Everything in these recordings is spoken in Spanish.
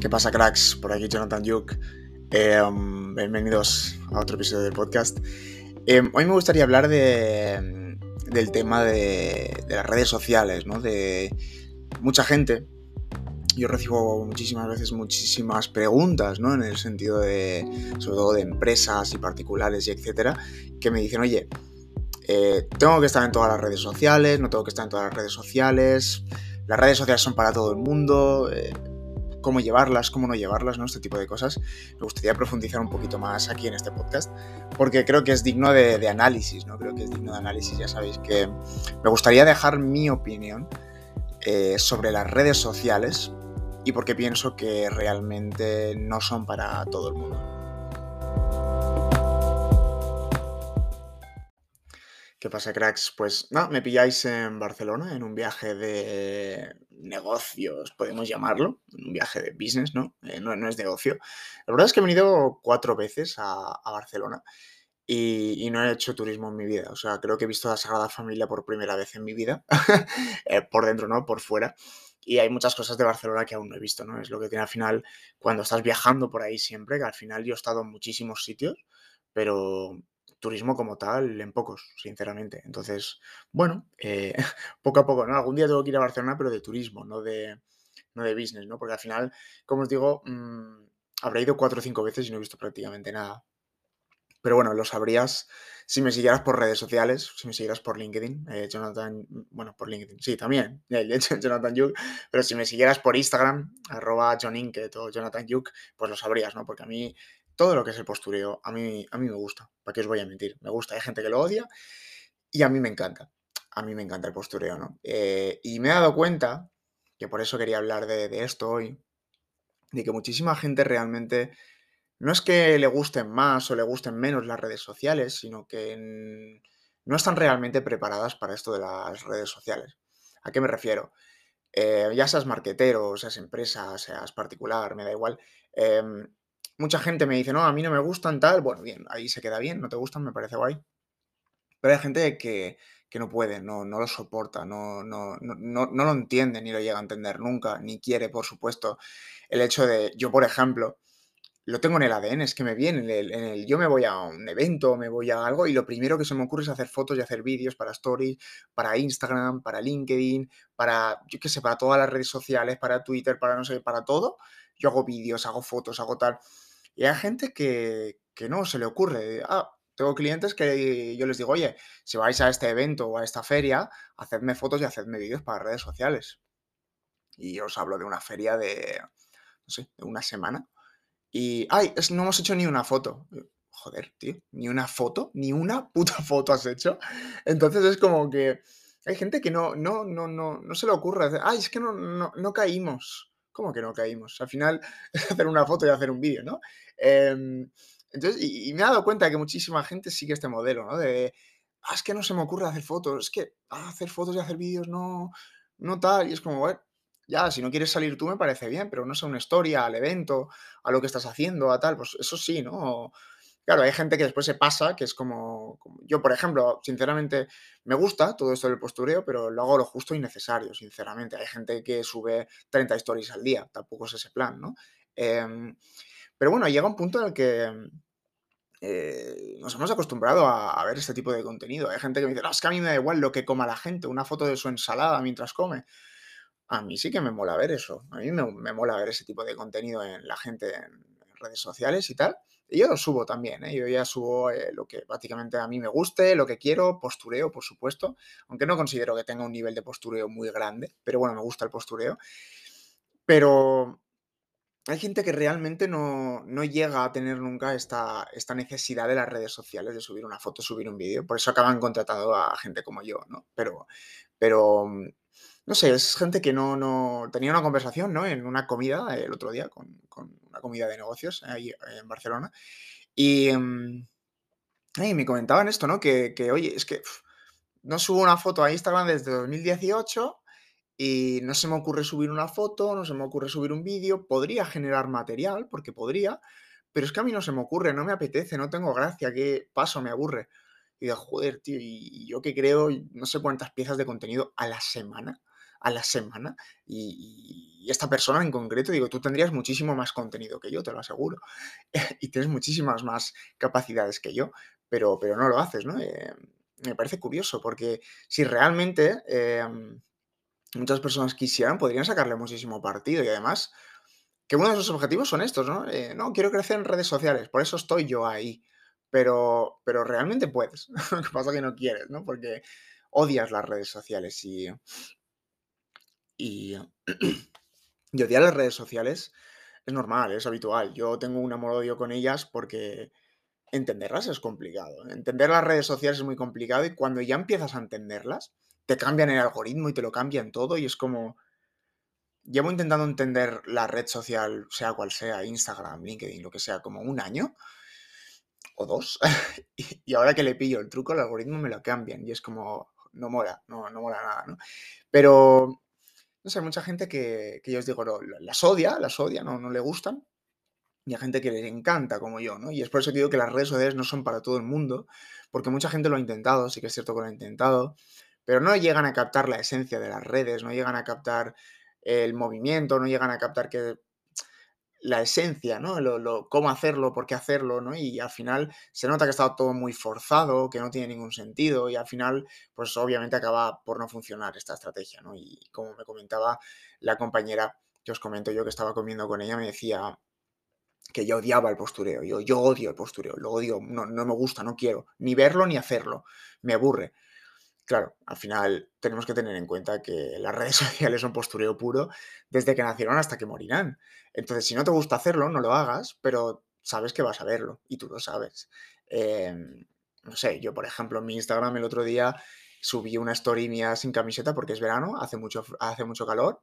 ¿Qué pasa, cracks? Por aquí Jonathan Yuk. Em, bienvenidos a otro episodio del podcast. Em, hoy me gustaría hablar de, del tema de, las redes sociales, ¿no? De mucha gente. Yo recibo muchísimas veces muchísimas preguntas, ¿no? En el sentido de, sobre todo de empresas y particulares y etcétera, que me dicen, oye, eh, tengo que estar en todas las redes sociales, no tengo que estar en todas las redes sociales, las redes sociales son para todo el mundo, eh, cómo llevarlas, cómo no llevarlas, ¿no? Este tipo de cosas. Me gustaría profundizar un poquito más aquí en este podcast, porque creo que es digno de, análisis, ¿no? Creo que es digno de análisis, ya sabéis que me gustaría dejar mi opinión eh, sobre las redes sociales y porque pienso que realmente no son para todo el mundo. ¿Qué pasa, cracks? Pues no, me pilláis en Barcelona en un viaje de negocios, podemos llamarlo, un viaje de business, ¿no? Eh, no, es negocio. La verdad es que he venido cuatro veces a, Barcelona y, no he hecho turismo en mi vida. O sea, creo que he visto la Sagrada Familia por primera vez en mi vida, eh, por dentro, ¿no? Por fuera. Y hay muchas cosas de Barcelona que aún no he visto, ¿no? Es lo que tiene al final cuando estás viajando por ahí siempre, que al final yo he estado en muchísimos sitios, pero turismo como tal en pocos, sinceramente. Entonces, bueno, eh, poco a poco, ¿no? Algún día tengo que ir a Barcelona, pero de turismo, no de, no de business, ¿no? Porque al final, como os digo, mm, habré ido cuatro o cinco veces y no he visto prácticamente nada. Pero bueno, lo sabrías si me siguieras por redes sociales, si me siguieras por LinkedIn, eh, Jonathan, bueno, por LinkedIn, sí, también, Jonathan Yuk, pero si me siguieras por Instagram, arroba John o Jonathan Yuk, pues lo sabrías, ¿no? Porque a mí todo lo que es el postureo, a mí, a mí me gusta, ¿para qué os voy a mentir? Me gusta, hay gente que lo odia y a mí me encanta, a mí me encanta el postureo, ¿no? Eh, y me he dado cuenta, que por eso quería hablar de, esto hoy, de que muchísima gente realmente no es que le gusten más o le gusten menos las redes sociales, sino que no están realmente preparadas para esto de las redes sociales. ¿A qué me refiero? Eh, ya seas marquetero, seas empresa, seas particular, me da igual. Em, mucha gente me dice, no, a mí no me gustan tal, bueno, bien, ahí se queda bien, no te gustan, me parece guay. Pero hay gente que, no puede, no, no lo soporta, no, no, no, no lo entiende, ni lo llega a entender nunca, ni quiere, por supuesto, el hecho de, yo por ejemplo, lo tengo en el ADN, es que me viene, en el, yo me voy a un evento, me voy a algo y lo primero que se me ocurre es hacer fotos y hacer vídeos para Stories, para Instagram, para LinkedIn, para, yo qué sé, para todas las redes sociales, para Twitter, para no sé, para todo. Yo hago vídeos, hago fotos, hago tal. Y hay gente que, no se le ocurre. Ah, tengo clientes que yo les digo, oye, si vais a este evento o a esta feria, hacedme fotos y hacedme vídeos para redes sociales. Y os hablo de una feria de, no sé, de una semana. Y, ay, no hemos hecho ni una foto. Joder, tío, ni una foto, ni una puta foto has hecho. Entonces es como que hay gente que no, no, no, no, no se le ocurre. Ay, es que no, no, no caímos. ¿Cómo que no caímos? Al final hacer una foto y hacer un vídeo, ¿no? Em, entonces, y, me he dado cuenta que muchísima gente sigue este modelo, ¿no? De, ah, es que no se me ocurre hacer fotos, es que ah, hacer fotos y hacer vídeos no, no tal, y es como, bueno, ya, si no quieres salir tú me parece bien, pero no sé, una historia, al evento, a lo que estás haciendo, a tal, pues eso sí, ¿no? Claro, hay gente que después se pasa, que es como, yo, por ejemplo, sinceramente, me gusta todo esto del postureo, pero lo hago lo justo y necesario, sinceramente. Hay gente que sube 30 stories al día, tampoco es ese plan, ¿no? Em, pero bueno, llega un punto en el que eh, nos hemos acostumbrado a, ver este tipo de contenido. Hay gente que me dice, no, es que a mí me da igual lo que coma la gente, una foto de su ensalada mientras come. A mí sí que me mola ver eso. A mí me, me mola ver ese tipo de contenido en la gente en redes sociales y tal. Yo subo también, ¿eh? yo ya subo eh, lo que prácticamente a mí me guste, lo que quiero, postureo, por supuesto, aunque no considero que tenga un nivel de postureo muy grande, pero bueno, me gusta el postureo. Pero hay gente que realmente no, llega a tener nunca esta, esta, necesidad de las redes sociales de subir una foto, subir un vídeo, por eso acaban contratando a gente como yo, ¿no? Pero, pero no sé, es gente que no, no, tenía una conversación, ¿no? En una comida el otro día, con, comida de negocios ahí en Barcelona, y, mm, me comentaban esto, ¿no? Que, oye, es que no subo una foto a Instagram desde 2018 y no se me ocurre subir una foto, no se me ocurre subir un vídeo, podría generar material, porque podría, pero es que a mí no se me ocurre, no me apetece, no tengo gracia, qué paso, me aburre. Y digo, joder, tío, y yo que creo no sé cuántas piezas de contenido a la semana a la semana. Y, esta persona en concreto, digo, tú tendrías muchísimo más contenido que yo, te lo aseguro. y tienes muchísimas más capacidades que yo, pero, pero no lo haces, ¿no? Eh, me parece curioso porque si realmente em, muchas personas quisieran, podrían sacarle muchísimo partido y además que uno de sus objetivos son estos, ¿no? Eh, no, quiero crecer en redes sociales, por eso estoy yo ahí. Pero, pero realmente puedes. Lo que pasa es que no quieres, ¿no? Porque odias las redes sociales y. Y, y odiar las redes sociales es normal, es habitual. Yo tengo un amor-odio con ellas porque entenderlas es complicado. Entender las redes sociales es muy complicado y cuando ya empiezas a entenderlas, te cambian el algoritmo y te lo cambian todo y es como... Llevo intentando entender la red social, sea cual sea, Instagram, LinkedIn, lo que sea, como un año o dos. y ahora que le pillo el truco, el algoritmo me lo cambian y es como, no mola, no, no mola nada, ¿no? Pero, no hay mucha gente que, yo os digo, las odia, las odia, no, no le gustan, y hay gente que les encanta como yo, ¿no? Y es por eso que digo que las redes sociales no son para todo el mundo, porque mucha gente lo ha intentado, sí que es cierto que lo ha intentado, pero no llegan a captar la esencia de las redes, no llegan a captar el movimiento, no llegan a captar que la esencia, ¿no? Lo, cómo hacerlo, por qué hacerlo, ¿no? Y al final se nota que está todo muy forzado, que no tiene ningún sentido y al final, pues obviamente acaba por no funcionar esta estrategia, ¿no? Y como me comentaba la compañera que os comento yo que estaba comiendo con ella, me decía, que yo odiaba el postureo. Yo, yo odio el postureo, lo odio, no, no me gusta, no quiero ni verlo ni hacerlo, me aburre. Claro, al final tenemos que tener en cuenta que las redes sociales son postureo puro desde que nacieron hasta que morirán. Entonces, si no te gusta hacerlo, no lo hagas, pero sabes que vas a verlo y tú lo sabes. Em, no sé, yo por ejemplo en mi Instagram el otro día subí una story mía sin camiseta porque es verano, hace mucho, hace mucho calor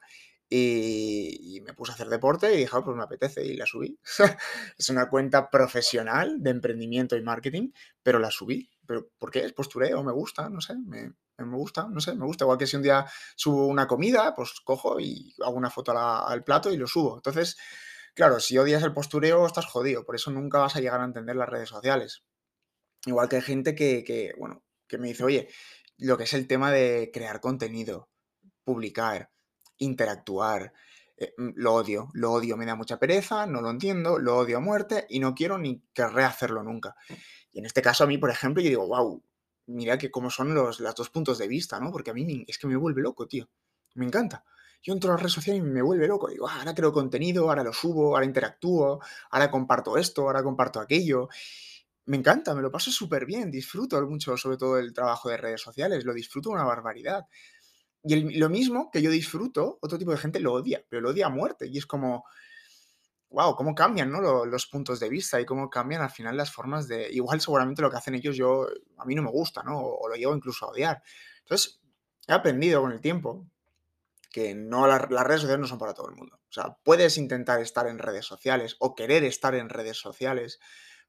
y, me puse a hacer deporte y dije, oh, pues me apetece y la subí. es una cuenta profesional de emprendimiento y marketing, pero la subí. ¿Pero por qué? Es postureo, me gusta, no sé, me, me gusta, no sé, me gusta. Igual que si un día subo una comida, pues cojo y hago una foto al plato y lo subo. Entonces, claro, si odias el postureo, estás jodido. Por eso nunca vas a llegar a entender las redes sociales. Igual que hay gente que, que bueno, que me dice, oye, lo que es el tema de crear contenido, publicar, interactuar. Eh, mm, lo odio, lo odio, me da mucha pereza, no lo entiendo, lo odio a muerte y no quiero ni querré hacerlo nunca. Y en este caso a mí, por ejemplo, yo digo, wow, mira que cómo son los, dos puntos de vista, ¿no? Porque a mí es que me vuelve loco, tío. Me encanta. Yo entro a las redes sociales y me vuelve loco. Digo, ah, ahora creo contenido, ahora lo subo, ahora interactúo, ahora comparto esto, ahora comparto aquello. Me encanta, me lo paso súper bien, disfruto mucho, sobre todo el trabajo de redes sociales, lo disfruto una barbaridad. Y lo mismo que yo disfruto, otro tipo de gente lo odia, pero lo odia a muerte. Y es como, wow, cómo cambian ¿no? los, puntos de vista y cómo cambian al final las formas de... Igual seguramente lo que hacen ellos yo, a mí no me gusta, ¿no? O, lo llevo incluso a odiar. Entonces, he aprendido con el tiempo que no las redes sociales no son para todo el mundo. O sea, puedes intentar estar en redes sociales o querer estar en redes sociales,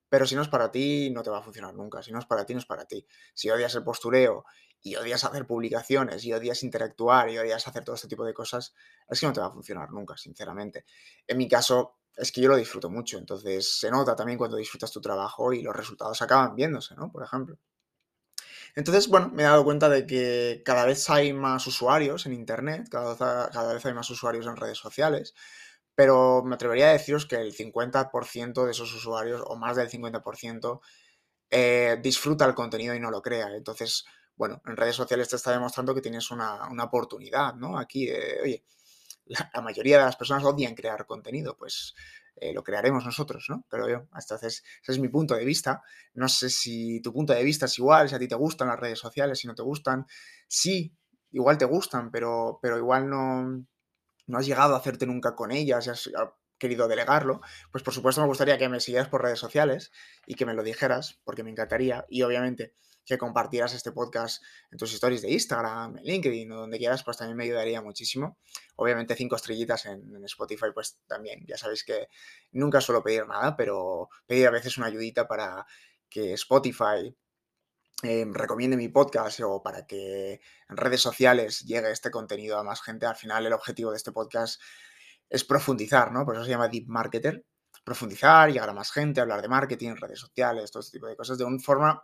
pero si no es para ti, no te va a funcionar nunca. Si no es para ti, no es para ti. Si odias el postureo y odias hacer publicaciones y odias interactuar y odias hacer todo este tipo de cosas, es que no te va a funcionar nunca, sinceramente. En mi caso, es que yo lo disfruto mucho, entonces se nota también cuando disfrutas tu trabajo y los resultados acaban viéndose, ¿no? Por ejemplo. Entonces, bueno, me he dado cuenta de que cada vez hay más usuarios en Internet, cada vez, cada vez hay más usuarios en redes sociales, pero me atrevería a deciros que el 50% de esos usuarios, o más del 50%, eh, disfruta el contenido y no lo crea. Entonces, bueno, en redes sociales te está demostrando que tienes una, oportunidad, ¿no? Aquí, oye, la, mayoría de las personas odian crear contenido, pues eh, lo crearemos nosotros, ¿no? Pero yo, entonces, ese es mi punto de vista. No sé si tu punto de vista es igual, si a ti te gustan las redes sociales, si no te gustan. Sí, igual te gustan, pero, pero igual no, no has llegado a hacerte nunca con ellas, querido delegarlo, pues por supuesto me gustaría que me siguieras por redes sociales y que me lo dijeras, porque me encantaría. Y obviamente que compartieras este podcast en tus stories de Instagram, en LinkedIn o donde quieras, pues también me ayudaría muchísimo. Obviamente cinco estrellitas en, Spotify, pues también, ya sabéis que nunca suelo pedir nada, pero pedir a veces una ayudita para que Spotify eh, recomiende mi podcast o para que en redes sociales llegue este contenido a más gente. Al final el objetivo de este podcast es profundizar, ¿no? Por eso se llama Deep Marketer. Profundizar, llegar a más gente, hablar de marketing, redes sociales, todo este tipo de cosas de una forma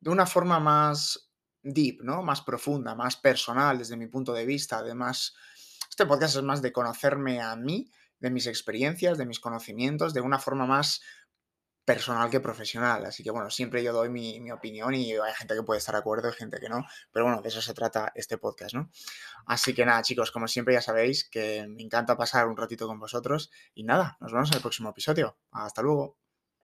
de una forma más deep, ¿no? Más profunda, más personal desde mi punto de vista. Además, este podcast es más de conocerme a mí, de mis experiencias, de mis conocimientos, de una forma más personal que profesional. Así que bueno, siempre yo doy mi, opinión y hay gente que puede estar de acuerdo y gente que no. Pero bueno, de eso se trata este podcast, ¿no? Así que nada, chicos, como siempre ya sabéis que me encanta pasar un ratito con vosotros y nada, nos vemos en el próximo episodio. Hasta luego.